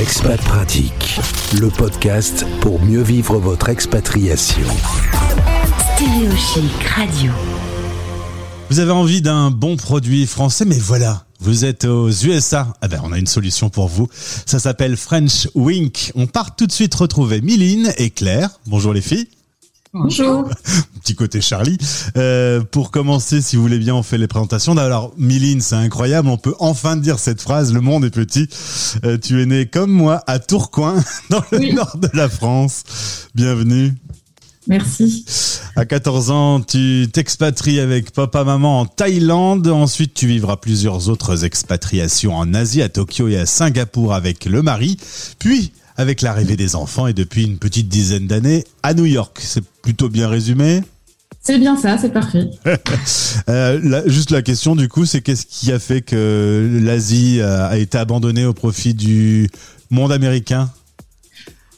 Expat Pratique, le podcast pour mieux vivre votre expatriation. Stéréo Chic Radio. Vous avez envie d'un bon produit français, mais voilà, vous êtes aux USA. Ah ben, on a une solution pour vous. Ça s'appelle French Wink. On part tout de suite retrouver Miline et Claire. Bonjour les filles. Bonjour. Petit côté Charlie. Euh, pour commencer, si vous voulez bien, on fait les présentations. Alors, Miline, c'est incroyable. On peut enfin dire cette phrase. Le monde est petit. Euh, tu es né comme moi à Tourcoing, dans le nord de la France. Bienvenue. Merci. À 14 ans, tu t'expatries avec papa, maman en Thaïlande. Ensuite, tu vivras plusieurs autres expatriations en Asie, à Tokyo et à Singapour avec le mari. Puis, avec l'arrivée des enfants et depuis une petite dizaine d'années à New York. C'est plutôt bien résumé C'est bien ça, c'est parfait. euh, juste la question du coup, c'est qu'est-ce qui a fait que l'Asie a été abandonnée au profit du monde américain?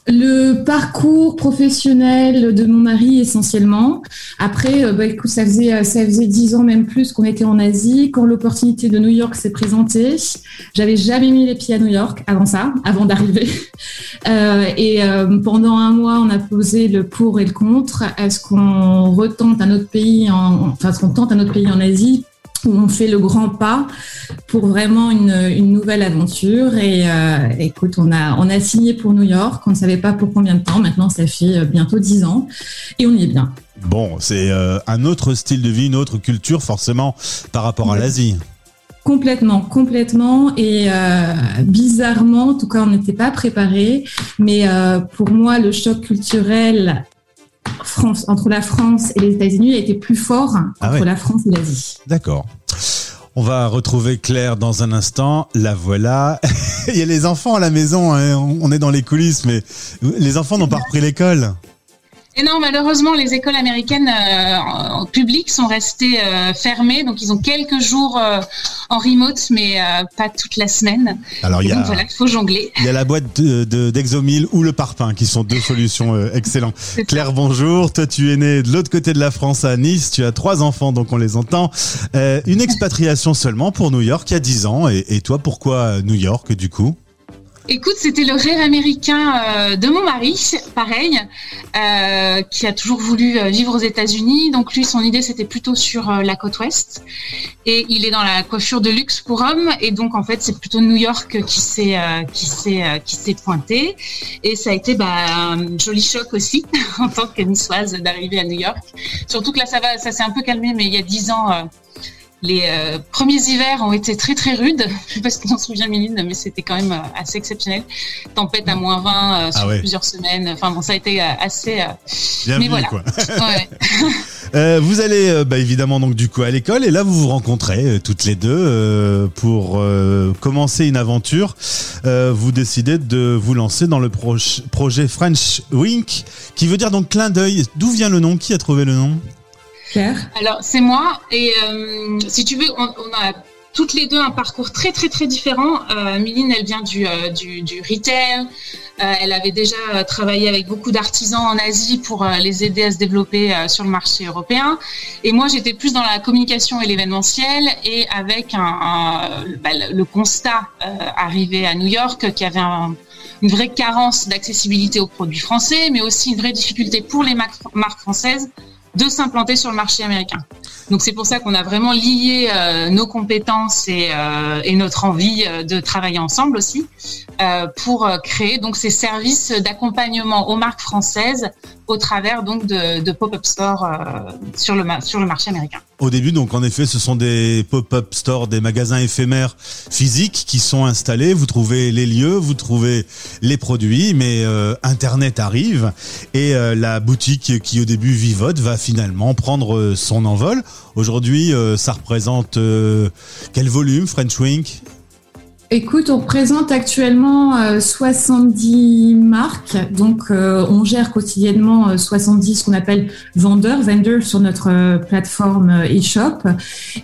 Le parcours professionnel de mon mari essentiellement. Après, euh, bah, ça faisait euh, ça faisait dix ans même plus qu'on était en Asie. Quand l'opportunité de New York s'est présentée, j'avais jamais mis les pieds à New York avant ça, avant d'arriver. Euh, et pendant un mois, on a posé le pour et le contre. Est-ce qu'on retente un autre pays, en, enfin, qu'on tente un autre pays en Asie? Où on fait le grand pas pour vraiment une, une nouvelle aventure. Et euh, écoute, on a, on a signé pour New York. On ne savait pas pour combien de temps. Maintenant, ça fait euh, bientôt dix ans et on y est bien. Bon, c'est euh, un autre style de vie, une autre culture forcément par rapport à l'Asie. Complètement, complètement. Et euh, bizarrement, en tout cas, on n'était pas préparé. Mais euh, pour moi, le choc culturel France, entre la France et les États-Unis a été plus fort ah entre ouais. la France et l'Asie. D'accord. On va retrouver Claire dans un instant. La voilà. Il y a les enfants à la maison. Hein. On est dans les coulisses, mais les enfants n'ont pas repris l'école. Et non, malheureusement, les écoles américaines euh, public sont restées euh, fermées, donc ils ont quelques jours euh, en remote, mais euh, pas toute la semaine. Alors il y a, donc voilà, il faut jongler. Il y a la boîte d'Exomil de, ou le Parpaing, qui sont deux solutions euh, excellentes. Claire, bonjour. Toi, tu es née de l'autre côté de la France, à Nice. Tu as trois enfants, donc on les entend. Euh, une expatriation seulement pour New York il y a dix ans. Et, et toi, pourquoi New York, du coup? Écoute, c'était le rêve américain euh, de mon mari, pareil, euh, qui a toujours voulu vivre aux États-Unis. Donc lui, son idée, c'était plutôt sur euh, la côte ouest. Et il est dans la coiffure de luxe pour hommes. Et donc, en fait, c'est plutôt New York qui s'est qui s'est qui s'est pointé. Et ça a été bah, un joli choc aussi en tant que niçoise d'arriver à New York. Surtout que là, ça va, ça s'est un peu calmé, mais il y a dix ans les euh, premiers hivers ont été très très rudes. Je sais pas si tu t'en souviens, Miline, mais c'était quand même euh, assez exceptionnel. Tempête à moins 20 euh, sur ah ouais. plusieurs semaines. Enfin bon, ça a été assez. Bien mais vu, voilà. quoi. ouais. vous allez bah, évidemment donc du coup à l'école et là vous vous rencontrez toutes les deux pour commencer une aventure. vous décidez de vous lancer dans le pro projet French Wink, qui veut dire donc clin d'œil. D'où vient le nom? Qui a trouvé le nom? Alors, c'est moi. Et euh, si tu veux, on, a toutes les deux un parcours très, très, très différent. Euh, Miline, elle vient du, euh, du, retail. Elle avait déjà travaillé avec beaucoup d'artisans en Asie pour les aider à se développer sur le marché européen. Et moi, j'étais plus dans la communication et l'événementiel et avec bah, le constat arrivé à New York qui avait un, une vraie carence d'accessibilité aux produits français, mais aussi une vraie difficulté pour les marques françaises de s'implanter sur le marché américain. Donc c'est pour ça qu'on a vraiment lié euh, nos compétences et, euh, notre envie de travailler ensemble aussi euh, pour créer donc ces services d'accompagnement aux marques françaises au travers donc de, pop-up stores sur le sur le marché américain. Au début, donc en effet, ce sont des pop-up stores, des magasins éphémères physiques qui sont installés. Vous trouvez les lieux, vous trouvez les produits, mais euh, Internet arrive et euh, la boutique qui au début vivote va finalement prendre son envol. Aujourd'hui, euh, ça représente quel volume French Wink Écoute, on présente actuellement euh, 70 marques, donc euh, on gère quotidiennement euh, 70 ce qu'on appelle vendeurs, vendors sur notre euh, plateforme e-shop,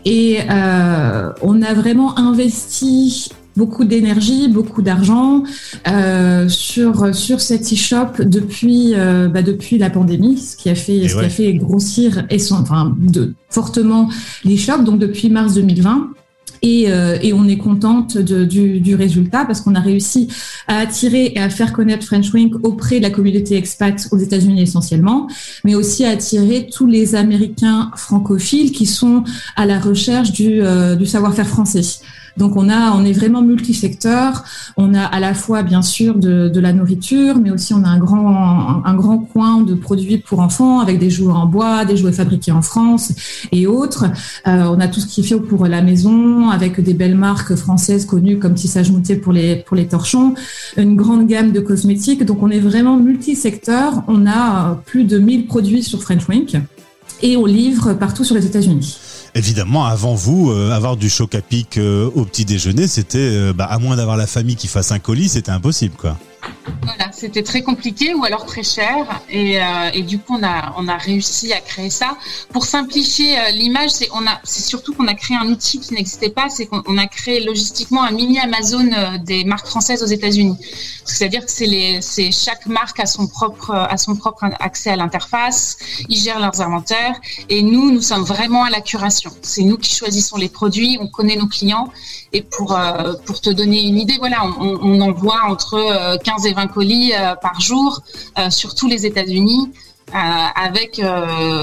et on a vraiment investi beaucoup d'énergie, beaucoup d'argent euh, sur sur cet e-shop depuis euh, bah, depuis la pandémie, ce qui a fait et ce ouais. qui a fait grossir et son, enfin de fortement l'e-shop. Donc depuis mars 2020. Et, euh, et, on est contente du, résultat parce qu'on a réussi à attirer et à faire connaître French Wink auprès de la communauté expat aux États-Unis essentiellement, mais aussi à attirer tous les Américains francophiles qui sont à la recherche du, euh, savoir-faire français. Donc on a, on est vraiment multisecteur. On a à la fois bien sûr de, la nourriture, mais aussi on a un grand, un, grand coin de produits pour enfants avec des jouets en bois, des jouets fabriqués en France et autres. Euh, on a tout ce qui fait pour la maison avec des belles marques françaises connues comme Tissage les pour les torchons, une grande gamme de cosmétiques. Donc on est vraiment multisecteur. On a plus de 1000 produits sur French Wink et on livre partout sur les États-Unis. Évidemment, avant vous, euh, avoir du choc à pic euh, au petit déjeuner, c'était, euh, bah, à moins d'avoir la famille qui fasse un colis, c'était impossible, quoi. Voilà, c'était très compliqué ou alors très cher. Et, euh, et, du coup, on a, on a réussi à créer ça. Pour simplifier euh, l'image, c'est, on a, c'est surtout qu'on a créé un outil qui n'existait pas. C'est qu'on a créé logistiquement un mini Amazon euh, des marques françaises aux États-Unis. C'est-à-dire que c'est, les, c'est chaque marque a son propre, a son propre accès à l'interface. Ils gèrent leurs inventaires. Et nous, nous sommes vraiment à la curation. C'est nous qui choisissons les produits. On connaît nos clients. Et pour, pour te donner une idée, voilà, on, on envoie entre 15 et 20 colis euh, par jour euh, sur tous les États-Unis. Euh, avec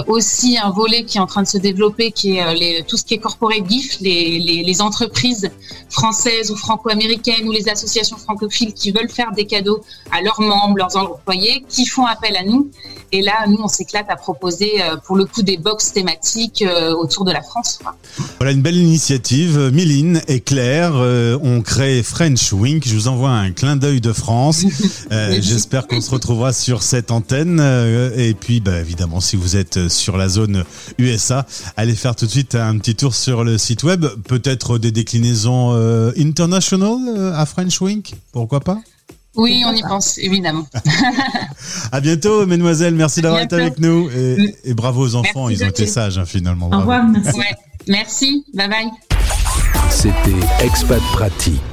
aussi un volet qui est en train de se développer, qui est tout ce qui est corporate les, les entreprises françaises ou franco-américaines ou les associations francophiles qui veulent faire des cadeaux à leurs membres, leurs employés, qui font appel à nous. Et là, nous, on s'éclate à proposer pour le coup des box thématiques autour de la France. Quoi. Voilà une belle initiative. Miline et Claire ont créé French Wink. Je vous envoie un clin d'œil de France. Euh, J'espère qu'on se retrouvera sur cette antenne. et puis, bah, évidemment, si vous êtes sur la zone USA, allez faire tout de suite un petit tour sur le site web. Peut-être des déclinaisons euh, international à French Wink? Pourquoi pas? Oui, on y pense, évidemment. à bientôt, mesdemoiselles. Merci d'avoir été avec nous. Et, et bravo aux enfants, merci ils ont été sages, hein, finalement. Au revoir, merci. Ouais, merci, bye bye. C'était Expat Pratique.